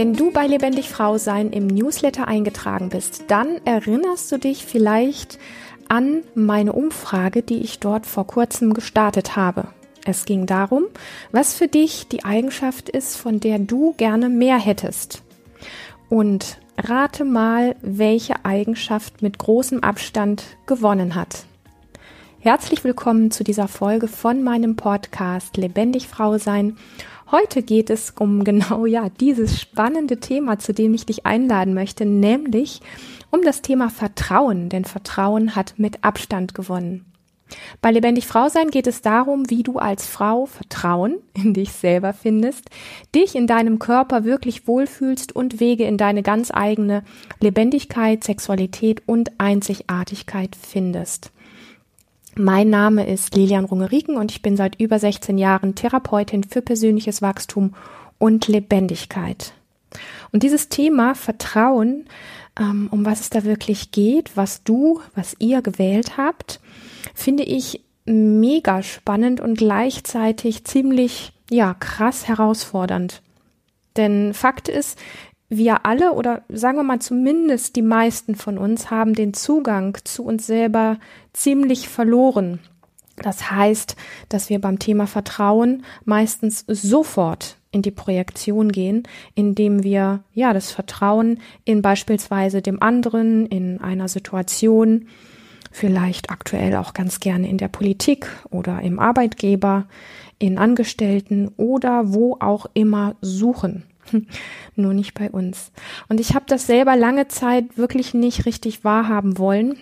Wenn du bei Lebendig Frau Sein im Newsletter eingetragen bist, dann erinnerst du dich vielleicht an meine Umfrage, die ich dort vor kurzem gestartet habe. Es ging darum, was für dich die Eigenschaft ist, von der du gerne mehr hättest. Und rate mal, welche Eigenschaft mit großem Abstand gewonnen hat. Herzlich willkommen zu dieser Folge von meinem Podcast Lebendig Frau sein. Heute geht es um genau ja dieses spannende Thema, zu dem ich dich einladen möchte, nämlich um das Thema Vertrauen, denn Vertrauen hat mit Abstand gewonnen. Bei Lebendig Frau sein geht es darum, wie du als Frau Vertrauen in dich selber findest, dich in deinem Körper wirklich wohlfühlst und Wege in deine ganz eigene Lebendigkeit, Sexualität und Einzigartigkeit findest. Mein Name ist Lilian Rungeriken und ich bin seit über 16 Jahren Therapeutin für persönliches Wachstum und Lebendigkeit. Und dieses Thema Vertrauen, ähm, um was es da wirklich geht, was du, was ihr gewählt habt, finde ich mega spannend und gleichzeitig ziemlich, ja, krass herausfordernd. Denn Fakt ist, wir alle oder sagen wir mal zumindest die meisten von uns haben den Zugang zu uns selber ziemlich verloren. Das heißt, dass wir beim Thema Vertrauen meistens sofort in die Projektion gehen, indem wir ja das Vertrauen in beispielsweise dem anderen, in einer Situation, vielleicht aktuell auch ganz gerne in der Politik oder im Arbeitgeber, in Angestellten oder wo auch immer suchen. Nur nicht bei uns. Und ich habe das selber lange Zeit wirklich nicht richtig wahrhaben wollen.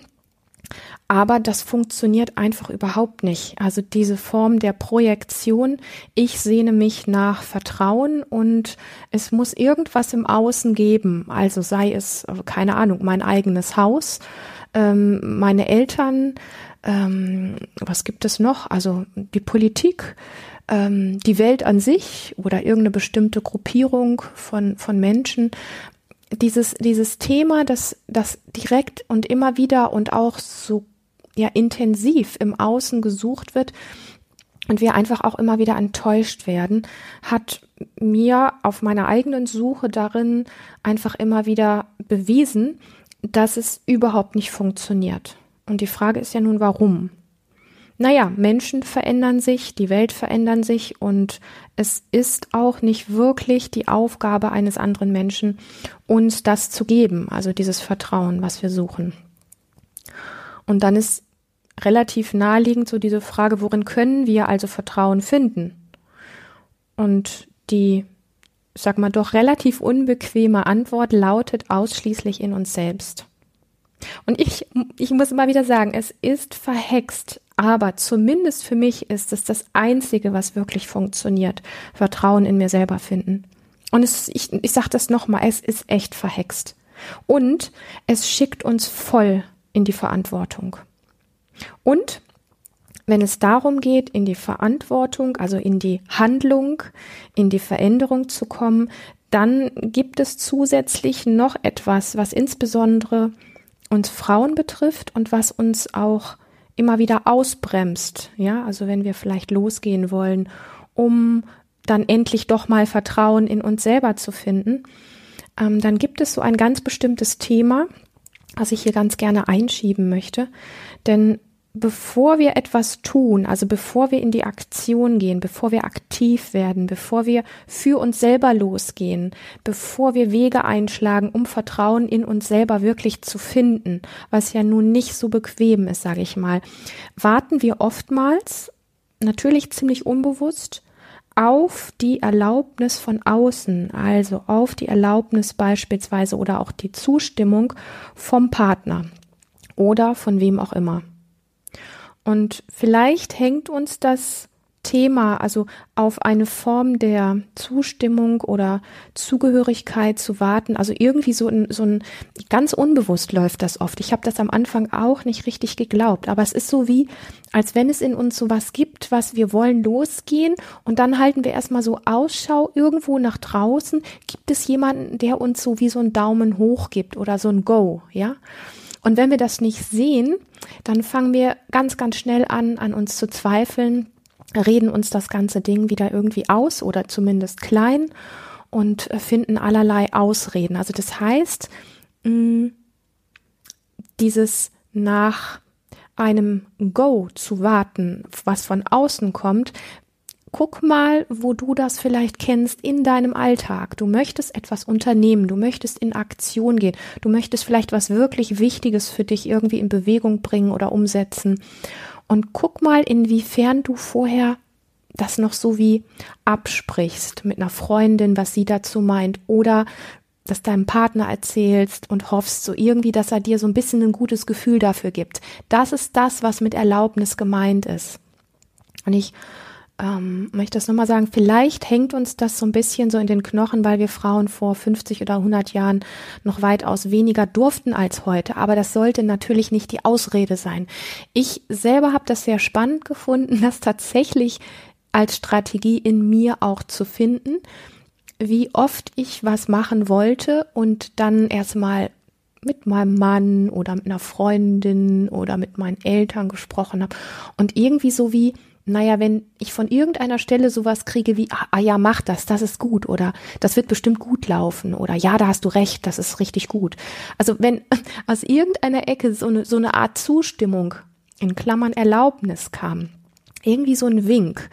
Aber das funktioniert einfach überhaupt nicht. Also diese Form der Projektion, ich sehne mich nach Vertrauen und es muss irgendwas im Außen geben. Also sei es, keine Ahnung, mein eigenes Haus, ähm, meine Eltern, ähm, was gibt es noch? Also die Politik, ähm, die Welt an sich oder irgendeine bestimmte Gruppierung von, von Menschen, dieses, dieses Thema, das, das direkt und immer wieder und auch so ja intensiv im Außen gesucht wird und wir einfach auch immer wieder enttäuscht werden, hat mir auf meiner eigenen Suche darin einfach immer wieder bewiesen, dass es überhaupt nicht funktioniert. Und die Frage ist ja nun, warum? Naja, Menschen verändern sich, die Welt verändern sich und es ist auch nicht wirklich die Aufgabe eines anderen Menschen, uns das zu geben, also dieses Vertrauen, was wir suchen. Und dann ist relativ naheliegend so diese Frage, worin können wir also Vertrauen finden? Und die, sag mal, doch relativ unbequeme Antwort lautet ausschließlich in uns selbst. Und ich, ich muss immer wieder sagen, es ist verhext, aber zumindest für mich ist es das Einzige, was wirklich funktioniert. Vertrauen in mir selber finden. Und es, ich, ich sage das nochmal, es ist echt verhext. Und es schickt uns voll in die Verantwortung. Und wenn es darum geht, in die Verantwortung, also in die Handlung, in die Veränderung zu kommen, dann gibt es zusätzlich noch etwas, was insbesondere uns Frauen betrifft und was uns auch immer wieder ausbremst. Ja, also wenn wir vielleicht losgehen wollen, um dann endlich doch mal Vertrauen in uns selber zu finden, ähm, dann gibt es so ein ganz bestimmtes Thema, was ich hier ganz gerne einschieben möchte. Denn bevor wir etwas tun, also bevor wir in die Aktion gehen, bevor wir aktiv werden, bevor wir für uns selber losgehen, bevor wir Wege einschlagen, um Vertrauen in uns selber wirklich zu finden, was ja nun nicht so bequem ist, sage ich mal, warten wir oftmals, natürlich ziemlich unbewusst, auf die Erlaubnis von außen, also auf die Erlaubnis beispielsweise oder auch die Zustimmung vom Partner oder von wem auch immer. Und vielleicht hängt uns das Thema, also auf eine Form der Zustimmung oder Zugehörigkeit zu warten, also irgendwie so ein, so ein ganz unbewusst läuft das oft. Ich habe das am Anfang auch nicht richtig geglaubt, aber es ist so wie, als wenn es in uns so was gibt, was wir wollen losgehen und dann halten wir erstmal so Ausschau irgendwo nach draußen. Gibt es jemanden, der uns so wie so einen Daumen hoch gibt oder so ein Go, ja? Und wenn wir das nicht sehen, dann fangen wir ganz, ganz schnell an, an uns zu zweifeln, reden uns das ganze Ding wieder irgendwie aus oder zumindest klein und finden allerlei Ausreden. Also das heißt, mh, dieses nach einem Go zu warten, was von außen kommt, guck mal, wo du das vielleicht kennst in deinem Alltag. Du möchtest etwas unternehmen, du möchtest in Aktion gehen, du möchtest vielleicht was wirklich Wichtiges für dich irgendwie in Bewegung bringen oder umsetzen. Und guck mal, inwiefern du vorher das noch so wie absprichst mit einer Freundin, was sie dazu meint, oder das deinem Partner erzählst und hoffst so irgendwie, dass er dir so ein bisschen ein gutes Gefühl dafür gibt. Das ist das, was mit Erlaubnis gemeint ist. Und ich ähm, möchte das nochmal sagen, vielleicht hängt uns das so ein bisschen so in den Knochen, weil wir Frauen vor 50 oder 100 Jahren noch weitaus weniger durften als heute. Aber das sollte natürlich nicht die Ausrede sein. Ich selber habe das sehr spannend gefunden, das tatsächlich als Strategie in mir auch zu finden, wie oft ich was machen wollte und dann erstmal mit meinem Mann oder mit einer Freundin oder mit meinen Eltern gesprochen habe und irgendwie so wie naja, wenn ich von irgendeiner Stelle sowas kriege wie, ah, ah ja, mach das, das ist gut oder das wird bestimmt gut laufen oder ja, da hast du recht, das ist richtig gut. Also wenn aus irgendeiner Ecke so eine, so eine Art Zustimmung in Klammern Erlaubnis kam, irgendwie so ein Wink,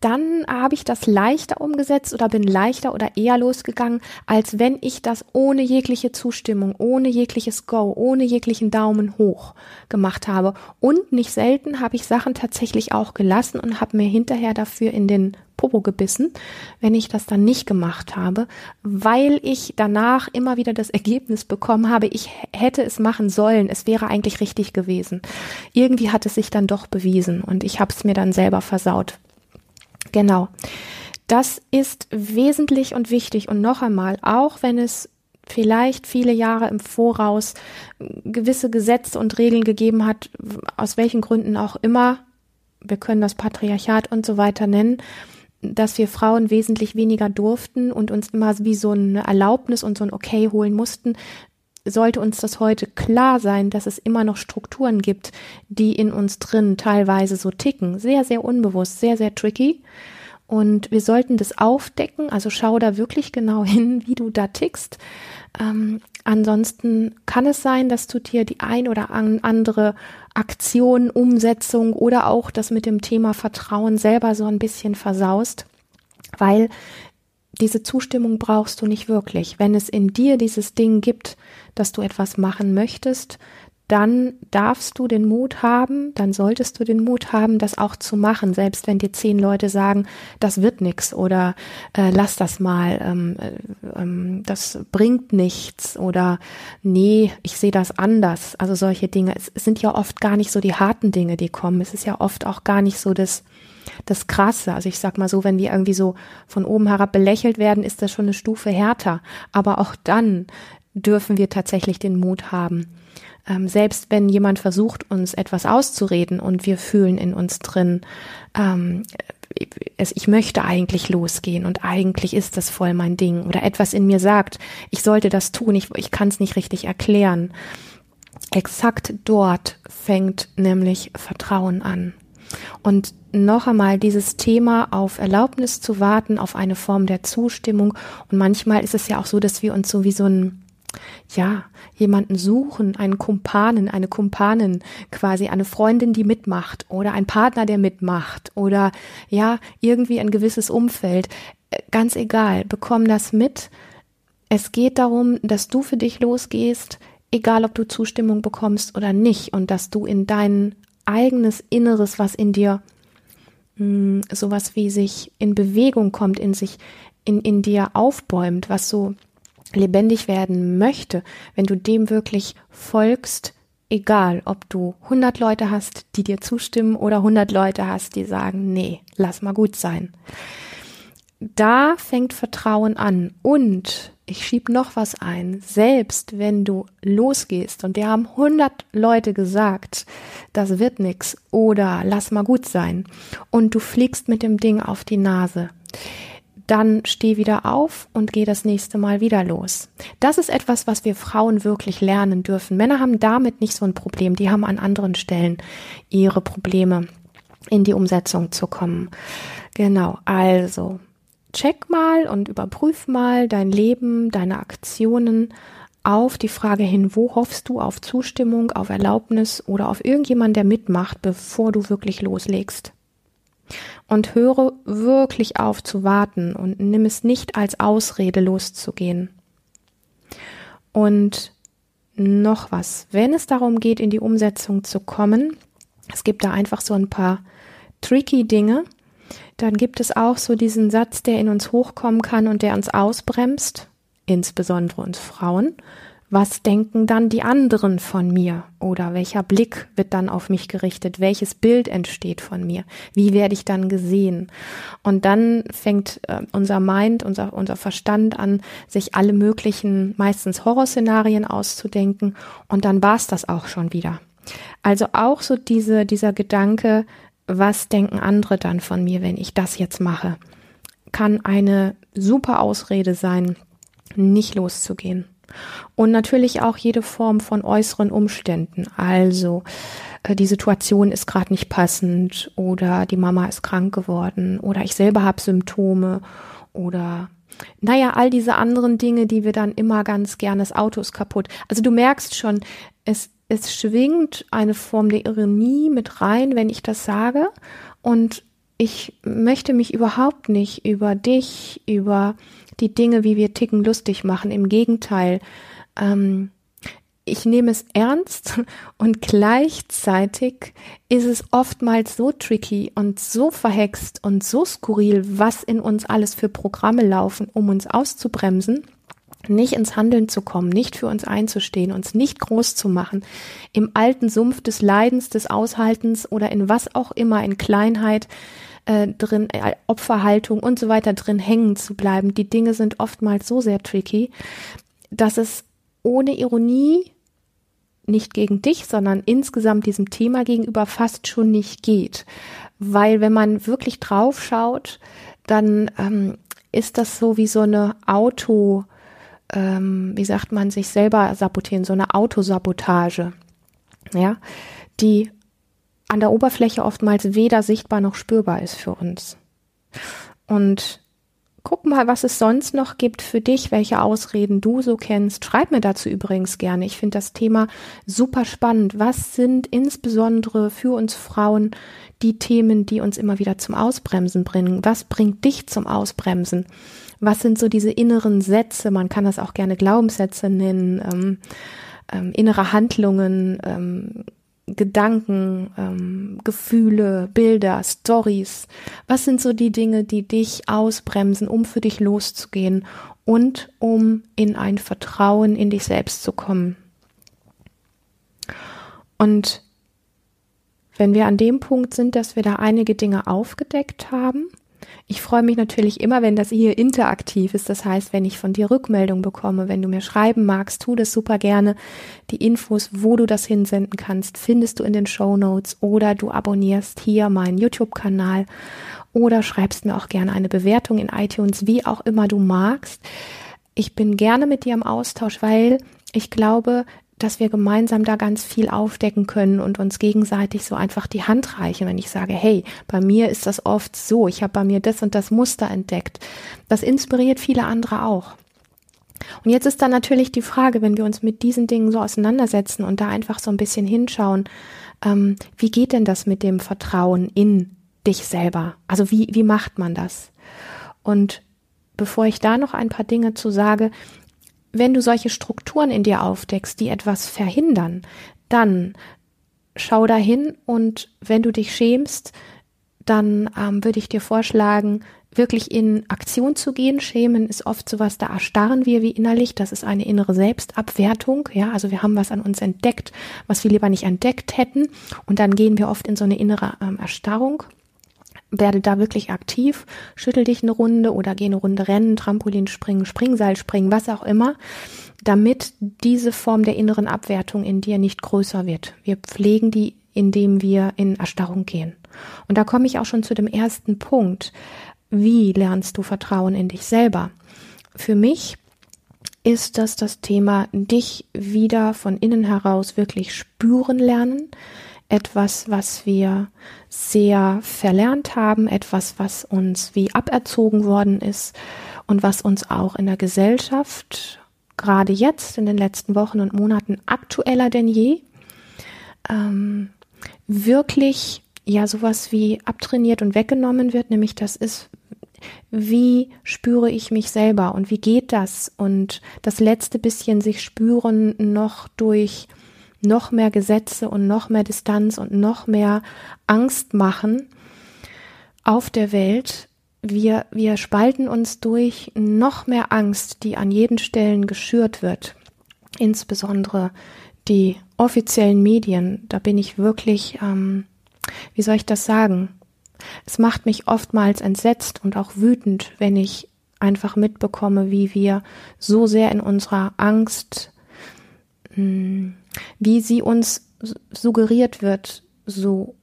dann habe ich das leichter umgesetzt oder bin leichter oder eher losgegangen, als wenn ich das ohne jegliche Zustimmung, ohne jegliches Go, ohne jeglichen Daumen hoch gemacht habe. Und nicht selten habe ich Sachen tatsächlich auch gelassen und habe mir hinterher dafür in den Popo gebissen, wenn ich das dann nicht gemacht habe, weil ich danach immer wieder das Ergebnis bekommen habe, ich hätte es machen sollen, es wäre eigentlich richtig gewesen. Irgendwie hat es sich dann doch bewiesen und ich habe es mir dann selber versaut. Genau. Das ist wesentlich und wichtig. Und noch einmal, auch wenn es vielleicht viele Jahre im Voraus gewisse Gesetze und Regeln gegeben hat, aus welchen Gründen auch immer, wir können das Patriarchat und so weiter nennen, dass wir Frauen wesentlich weniger durften und uns immer wie so eine Erlaubnis und so ein Okay holen mussten, sollte uns das heute klar sein, dass es immer noch Strukturen gibt, die in uns drin teilweise so ticken. Sehr, sehr unbewusst, sehr, sehr tricky. Und wir sollten das aufdecken, also schau da wirklich genau hin, wie du da tickst. Ähm, ansonsten kann es sein, dass du dir die ein oder andere Aktion, Umsetzung oder auch das mit dem Thema Vertrauen selber so ein bisschen versaust, weil diese Zustimmung brauchst du nicht wirklich. Wenn es in dir dieses Ding gibt, dass du etwas machen möchtest, dann darfst du den Mut haben, dann solltest du den Mut haben, das auch zu machen, selbst wenn dir zehn Leute sagen, das wird nix oder äh, lass das mal, ähm, äh, ähm, das bringt nichts oder nee, ich sehe das anders. Also solche Dinge. Es, es sind ja oft gar nicht so die harten Dinge, die kommen. Es ist ja oft auch gar nicht so das das Krasse. Also ich sag mal so, wenn die irgendwie so von oben herab belächelt werden, ist das schon eine Stufe härter. Aber auch dann dürfen wir tatsächlich den Mut haben. Ähm, selbst wenn jemand versucht, uns etwas auszureden und wir fühlen in uns drin, ähm, ich möchte eigentlich losgehen und eigentlich ist das voll mein Ding oder etwas in mir sagt, ich sollte das tun, ich, ich kann es nicht richtig erklären. Exakt dort fängt nämlich Vertrauen an. Und noch einmal dieses Thema auf Erlaubnis zu warten, auf eine Form der Zustimmung. Und manchmal ist es ja auch so, dass wir uns so wie so ein, ja, jemanden suchen, einen Kumpanen, eine Kumpanin, quasi eine Freundin, die mitmacht oder ein Partner, der mitmacht oder ja, irgendwie ein gewisses Umfeld. Ganz egal, bekomm das mit. Es geht darum, dass du für dich losgehst, egal ob du Zustimmung bekommst oder nicht und dass du in deinen eigenes Inneres, was in dir mh, hm, sowas wie sich in Bewegung kommt, in sich in, in dir aufbäumt, was so lebendig werden möchte, wenn du dem wirklich folgst, egal ob du 100 Leute hast, die dir zustimmen oder 100 Leute hast, die sagen, nee, lass mal gut sein. Da fängt Vertrauen an und ich schieb noch was ein. Selbst wenn du losgehst und dir haben 100 Leute gesagt, das wird nix oder lass mal gut sein und du fliegst mit dem Ding auf die Nase, dann steh wieder auf und geh das nächste Mal wieder los. Das ist etwas, was wir Frauen wirklich lernen dürfen. Männer haben damit nicht so ein Problem. Die haben an anderen Stellen ihre Probleme, in die Umsetzung zu kommen. Genau. Also, check mal und überprüf mal dein Leben, deine Aktionen auf die Frage hin, wo hoffst du auf Zustimmung, auf Erlaubnis oder auf irgendjemand, der mitmacht, bevor du wirklich loslegst. Und höre wirklich auf zu warten und nimm es nicht als Ausrede loszugehen. Und noch was, wenn es darum geht, in die Umsetzung zu kommen, es gibt da einfach so ein paar tricky Dinge, dann gibt es auch so diesen Satz, der in uns hochkommen kann und der uns ausbremst, insbesondere uns Frauen. Was denken dann die anderen von mir? Oder welcher Blick wird dann auf mich gerichtet? Welches Bild entsteht von mir? Wie werde ich dann gesehen? Und dann fängt äh, unser Mind, unser, unser Verstand an, sich alle möglichen, meistens Horrorszenarien auszudenken. Und dann war es das auch schon wieder. Also auch so diese, dieser Gedanke, was denken andere dann von mir, wenn ich das jetzt mache, kann eine super Ausrede sein, nicht loszugehen. Und natürlich auch jede Form von äußeren Umständen. Also äh, die Situation ist gerade nicht passend oder die Mama ist krank geworden oder ich selber habe Symptome oder naja, all diese anderen Dinge, die wir dann immer ganz gerne, das Auto ist kaputt. Also du merkst schon, es, es schwingt eine Form der Ironie mit rein, wenn ich das sage. Und ich möchte mich überhaupt nicht über dich, über die Dinge, wie wir ticken, lustig machen. Im Gegenteil, ähm, ich nehme es ernst und gleichzeitig ist es oftmals so tricky und so verhext und so skurril, was in uns alles für Programme laufen, um uns auszubremsen, nicht ins Handeln zu kommen, nicht für uns einzustehen, uns nicht groß zu machen, im alten Sumpf des Leidens, des Aushaltens oder in was auch immer, in Kleinheit, äh, drin, äh, Opferhaltung und so weiter drin hängen zu bleiben. Die Dinge sind oftmals so sehr tricky, dass es ohne Ironie nicht gegen dich, sondern insgesamt diesem Thema gegenüber fast schon nicht geht. Weil wenn man wirklich drauf schaut, dann ähm, ist das so wie so eine Auto, ähm, wie sagt man, sich selber sabotieren, so eine Autosabotage. Ja, die an der Oberfläche oftmals weder sichtbar noch spürbar ist für uns. Und guck mal, was es sonst noch gibt für dich, welche Ausreden du so kennst. Schreib mir dazu übrigens gerne. Ich finde das Thema super spannend. Was sind insbesondere für uns Frauen die Themen, die uns immer wieder zum Ausbremsen bringen? Was bringt dich zum Ausbremsen? Was sind so diese inneren Sätze? Man kann das auch gerne Glaubenssätze nennen, ähm, ähm, innere Handlungen, ähm, Gedanken, ähm, Gefühle, Bilder, Stories? Was sind so die Dinge, die dich ausbremsen, um für dich loszugehen und um in ein Vertrauen in dich selbst zu kommen? Und wenn wir an dem Punkt sind, dass wir da einige Dinge aufgedeckt haben, ich freue mich natürlich immer, wenn das hier interaktiv ist. Das heißt, wenn ich von dir Rückmeldung bekomme, wenn du mir schreiben magst, tu das super gerne. Die Infos, wo du das hinsenden kannst, findest du in den Show Notes oder du abonnierst hier meinen YouTube-Kanal oder schreibst mir auch gerne eine Bewertung in iTunes, wie auch immer du magst. Ich bin gerne mit dir im Austausch, weil ich glaube, dass wir gemeinsam da ganz viel aufdecken können und uns gegenseitig so einfach die Hand reichen, wenn ich sage, hey, bei mir ist das oft so, ich habe bei mir das und das Muster entdeckt. Das inspiriert viele andere auch. Und jetzt ist dann natürlich die Frage, wenn wir uns mit diesen Dingen so auseinandersetzen und da einfach so ein bisschen hinschauen, ähm, wie geht denn das mit dem Vertrauen in dich selber? Also wie, wie macht man das? Und bevor ich da noch ein paar Dinge zu sage, wenn du solche Strukturen in dir aufdeckst, die etwas verhindern, dann schau dahin und wenn du dich schämst, dann ähm, würde ich dir vorschlagen, wirklich in Aktion zu gehen. Schämen ist oft sowas, da erstarren wir wie innerlich. Das ist eine innere Selbstabwertung. Ja, also wir haben was an uns entdeckt, was wir lieber nicht entdeckt hätten. Und dann gehen wir oft in so eine innere ähm, Erstarrung werde da wirklich aktiv, schüttel dich eine Runde oder geh eine Runde rennen, Trampolin springen, Springseil springen, was auch immer, damit diese Form der inneren Abwertung in dir nicht größer wird. Wir pflegen die, indem wir in Erstarrung gehen. Und da komme ich auch schon zu dem ersten Punkt. Wie lernst du Vertrauen in dich selber? Für mich ist das das Thema, dich wieder von innen heraus wirklich spüren lernen, etwas, was wir sehr verlernt haben, etwas, was uns wie aberzogen worden ist und was uns auch in der Gesellschaft gerade jetzt in den letzten Wochen und Monaten aktueller denn je ähm, wirklich ja sowas wie abtrainiert und weggenommen wird, nämlich das ist, wie spüre ich mich selber und wie geht das? Und das letzte bisschen sich spüren noch durch noch mehr Gesetze und noch mehr Distanz und noch mehr Angst machen auf der Welt. Wir, wir spalten uns durch noch mehr Angst, die an jeden Stellen geschürt wird. Insbesondere die offiziellen Medien, da bin ich wirklich, ähm, wie soll ich das sagen? Es macht mich oftmals entsetzt und auch wütend, wenn ich einfach mitbekomme, wie wir so sehr in unserer Angst wie sie uns suggeriert wird, so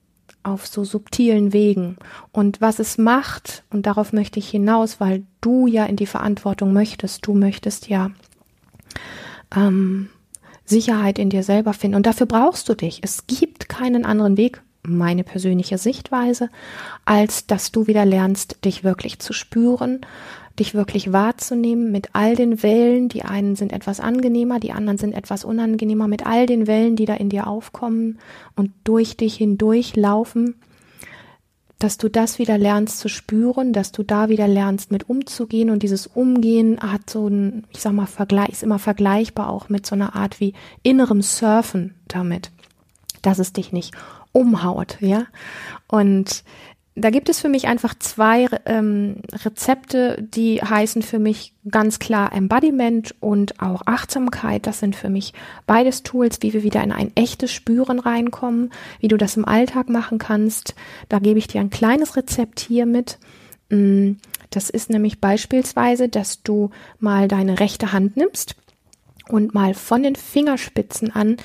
auf so subtilen Wegen. Und was es macht, und darauf möchte ich hinaus, weil du ja in die Verantwortung möchtest, du möchtest ja ähm, Sicherheit in dir selber finden. Und dafür brauchst du dich. Es gibt keinen anderen Weg, meine persönliche Sichtweise, als dass du wieder lernst, dich wirklich zu spüren, dich wirklich wahrzunehmen mit all den Wellen, die einen sind etwas angenehmer, die anderen sind etwas unangenehmer, mit all den Wellen, die da in dir aufkommen und durch dich hindurch laufen, dass du das wieder lernst zu spüren, dass du da wieder lernst mit umzugehen. Und dieses Umgehen hat so ein, ich sag mal, Vergleich, ist immer vergleichbar auch mit so einer Art wie innerem Surfen damit, dass es dich nicht umhaut, ja. Und da gibt es für mich einfach zwei ähm, Rezepte, die heißen für mich ganz klar Embodiment und auch Achtsamkeit. Das sind für mich beides Tools, wie wir wieder in ein echtes Spüren reinkommen, wie du das im Alltag machen kannst. Da gebe ich dir ein kleines Rezept hier mit. Mm, das ist nämlich beispielsweise, dass du mal deine rechte Hand nimmst und mal von den Fingerspitzen an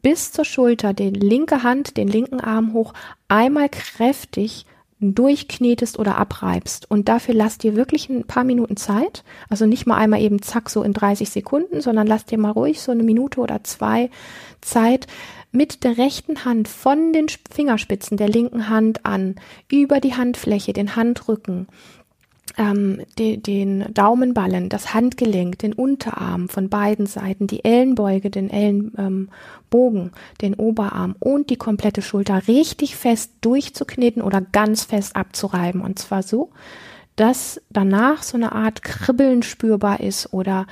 bis zur Schulter, die linke Hand, den linken Arm hoch, einmal kräftig durchknetest oder abreibst. Und dafür lass dir wirklich ein paar Minuten Zeit. Also nicht mal einmal eben zack so in 30 Sekunden, sondern lass dir mal ruhig so eine Minute oder zwei Zeit mit der rechten Hand von den Fingerspitzen der linken Hand an, über die Handfläche, den Handrücken, ähm, de, den Daumenballen, das Handgelenk, den Unterarm von beiden Seiten, die Ellenbeuge, den Ellenbogen, ähm, den Oberarm und die komplette Schulter richtig fest durchzukneten oder ganz fest abzureiben. Und zwar so, dass danach so eine Art Kribbeln spürbar ist oder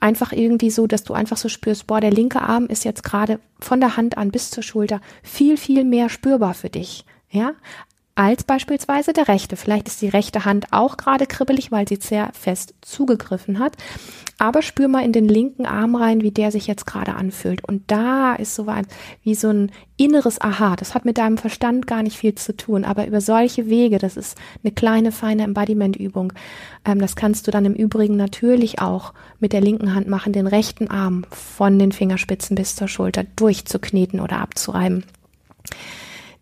einfach irgendwie so, dass du einfach so spürst, boah, der linke Arm ist jetzt gerade von der Hand an bis zur Schulter viel, viel mehr spürbar für dich. Ja, als beispielsweise der rechte. Vielleicht ist die rechte Hand auch gerade kribbelig, weil sie sehr fest zugegriffen hat. Aber spür mal in den linken Arm rein, wie der sich jetzt gerade anfühlt. Und da ist so ein, wie so ein inneres Aha. Das hat mit deinem Verstand gar nicht viel zu tun. Aber über solche Wege, das ist eine kleine, feine Embodiment-Übung. Ähm, das kannst du dann im Übrigen natürlich auch mit der linken Hand machen, den rechten Arm von den Fingerspitzen bis zur Schulter durchzukneten oder abzureiben.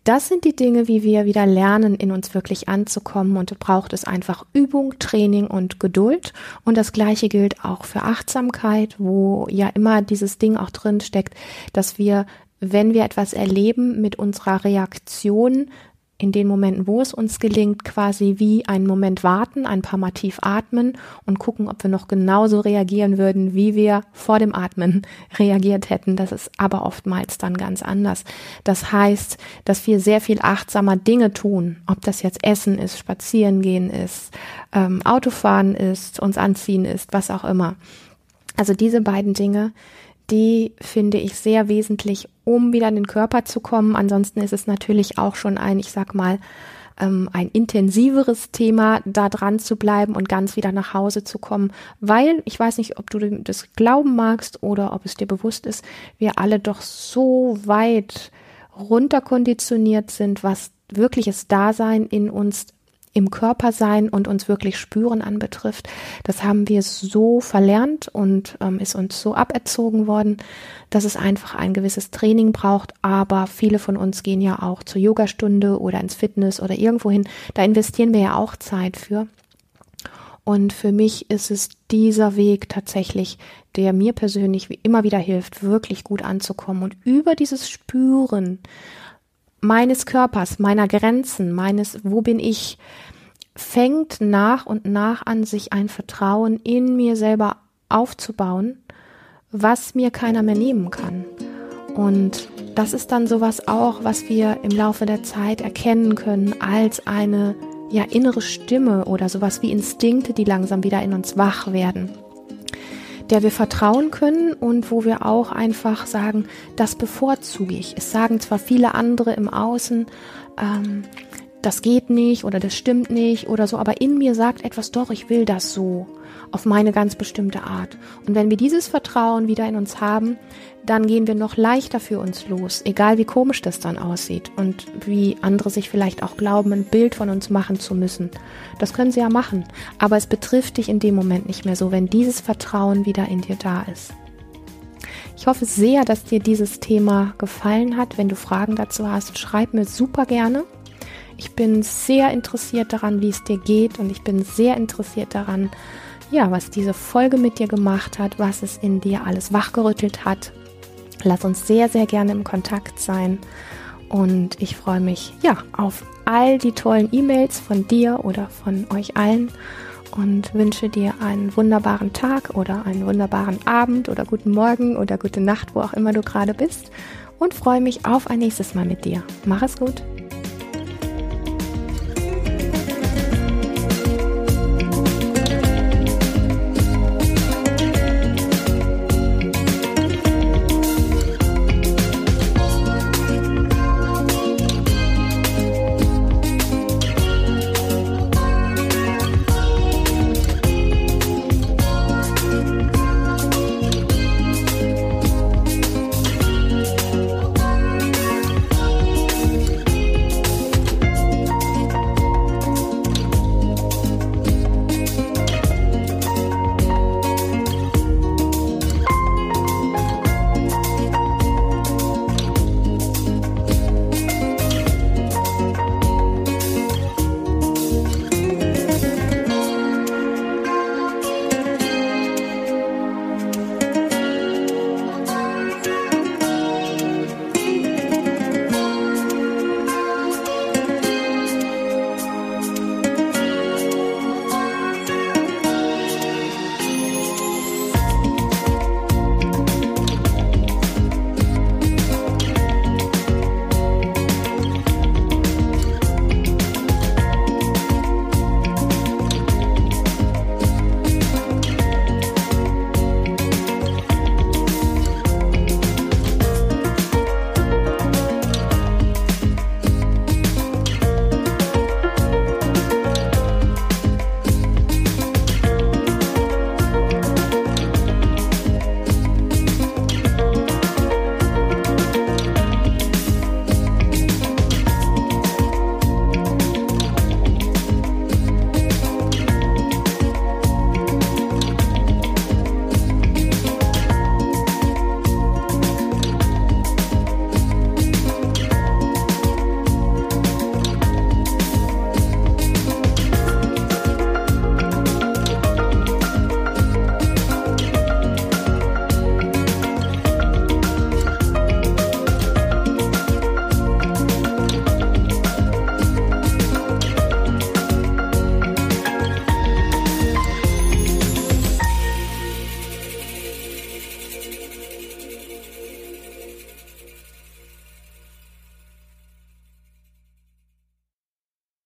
Das sind die Dinge, wie wir wieder lernen, in uns wirklich anzukommen. Und braucht es einfach Übung, Training und Geduld. Und das Gleiche gilt auch für Achtsamkeit, wo ja immer dieses Ding auch drin steckt, dass wir wenn wir etwas erleben, mit unserer Reaktion in den Momenten, wo es uns gelingt, quasi wie einen Moment warten, ein paar Mal tief atmen und gucken, ob wir noch genauso reagieren würden, wie wir vor dem Atmen reagiert hätten. Das ist aber oftmals dann ganz anders. Das heißt, dass wir sehr viel achtsamer Dinge tun, ob das jetzt Essen ist, Spazieren gehen ist, ähm, Autofahren ist, uns anziehen ist, was auch immer. Also diese beiden Dinge, die finde ich sehr wesentlich, um wieder in den Körper zu kommen. Ansonsten ist es natürlich auch schon ein, ich sag mal, ähm, ein intensiveres Thema, da dran zu bleiben und ganz wieder nach Hause zu kommen, weil ich weiß nicht, ob du das glauben magst oder ob es dir bewusst ist, wir alle doch so weit runterkonditioniert sind, was wirkliches Dasein in uns im Körper sein und uns wirklich spüren anbetrifft. Das haben wir so verlernt und ähm, ist uns so aberzogen worden, dass es einfach ein gewisses Training braucht. Aber viele von uns gehen ja auch zur Yogastunde oder ins Fitness oder irgendwo hin. Da investieren wir ja auch Zeit für. Und für mich ist es dieser Weg tatsächlich, der mir persönlich wie immer wieder hilft, wirklich gut anzukommen und über dieses Spüren meines Körpers, meiner Grenzen, meines, wo bin ich, fängt nach und nach an, sich ein Vertrauen in mir selber aufzubauen, was mir keiner mehr nehmen kann. Und das ist dann sowas auch, was wir im Laufe der Zeit erkennen können als eine ja innere Stimme oder sowas wie Instinkte, die langsam wieder in uns wach werden der wir vertrauen können und wo wir auch einfach sagen, das bevorzuge ich. Es sagen zwar viele andere im Außen, ähm, das geht nicht oder das stimmt nicht oder so, aber in mir sagt etwas doch, ich will das so auf meine ganz bestimmte Art. Und wenn wir dieses Vertrauen wieder in uns haben, dann gehen wir noch leichter für uns los, egal wie komisch das dann aussieht und wie andere sich vielleicht auch glauben, ein Bild von uns machen zu müssen. Das können sie ja machen, aber es betrifft dich in dem Moment nicht mehr so, wenn dieses Vertrauen wieder in dir da ist. Ich hoffe sehr, dass dir dieses Thema gefallen hat. Wenn du Fragen dazu hast, schreib mir super gerne. Ich bin sehr interessiert daran, wie es dir geht und ich bin sehr interessiert daran, ja, was diese Folge mit dir gemacht hat, was es in dir alles wachgerüttelt hat. Lass uns sehr, sehr gerne im Kontakt sein. Und ich freue mich, ja, auf all die tollen E-Mails von dir oder von euch allen und wünsche dir einen wunderbaren Tag oder einen wunderbaren Abend oder guten Morgen oder gute Nacht, wo auch immer du gerade bist. Und freue mich auf ein nächstes Mal mit dir. Mach es gut.